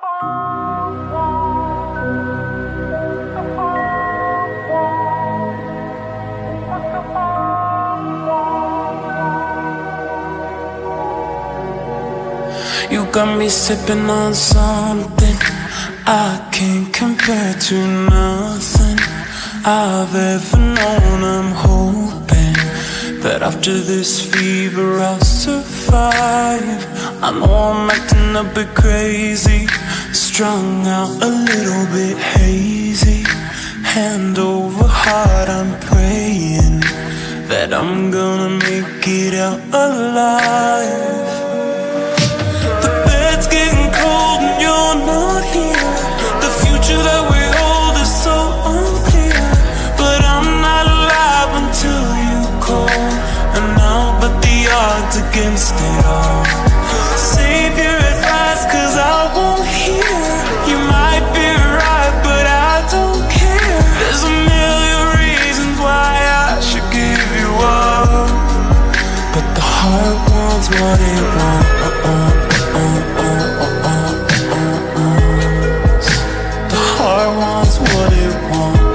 You got me sipping on something I can't compare to nothing I've ever known. I'm hoping that after this fever I'll survive. I know I'm acting a bit crazy, strung out a little bit hazy. Hand over heart, I'm praying that I'm gonna make it out alive. Heart wants what it wants The heart wants what it wants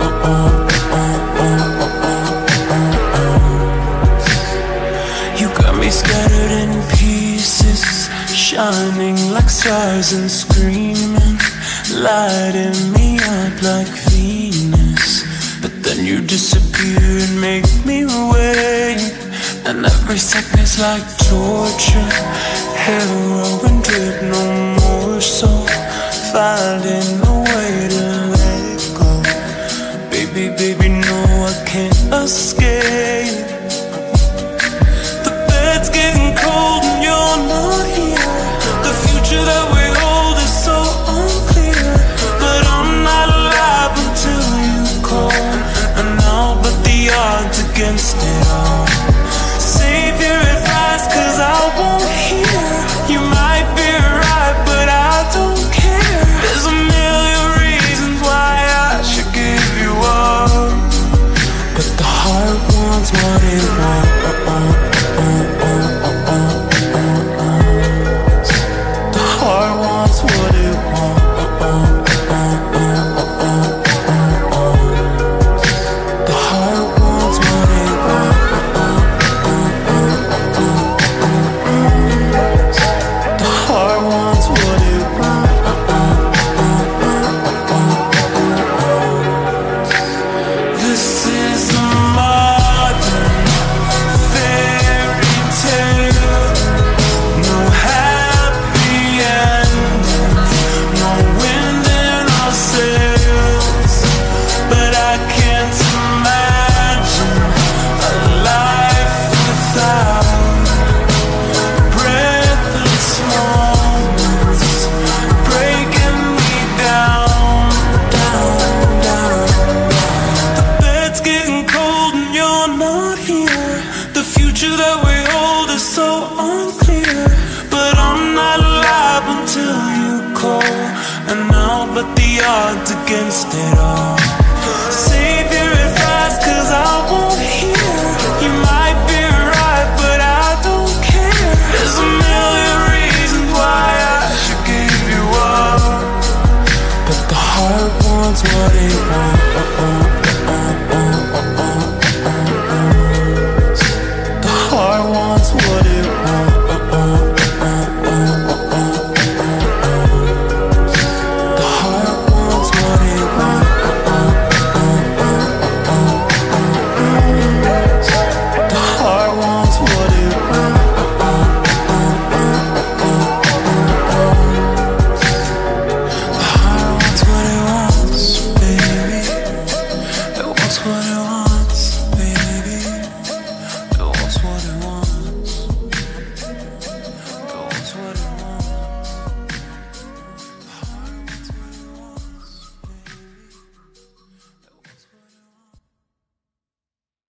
You got me scattered in pieces Shining like stars and screaming Lighting me up like Venus. But then you disappear and make me wait And every second's like torture. Heroin did no more so Finding but the odds against it all. Save your advice cause I won't hear. You might be right but I don't care. There's a million reasons why I should give you up. But the heart wants what it wants. Oh, oh, The heart wants what it wants. what I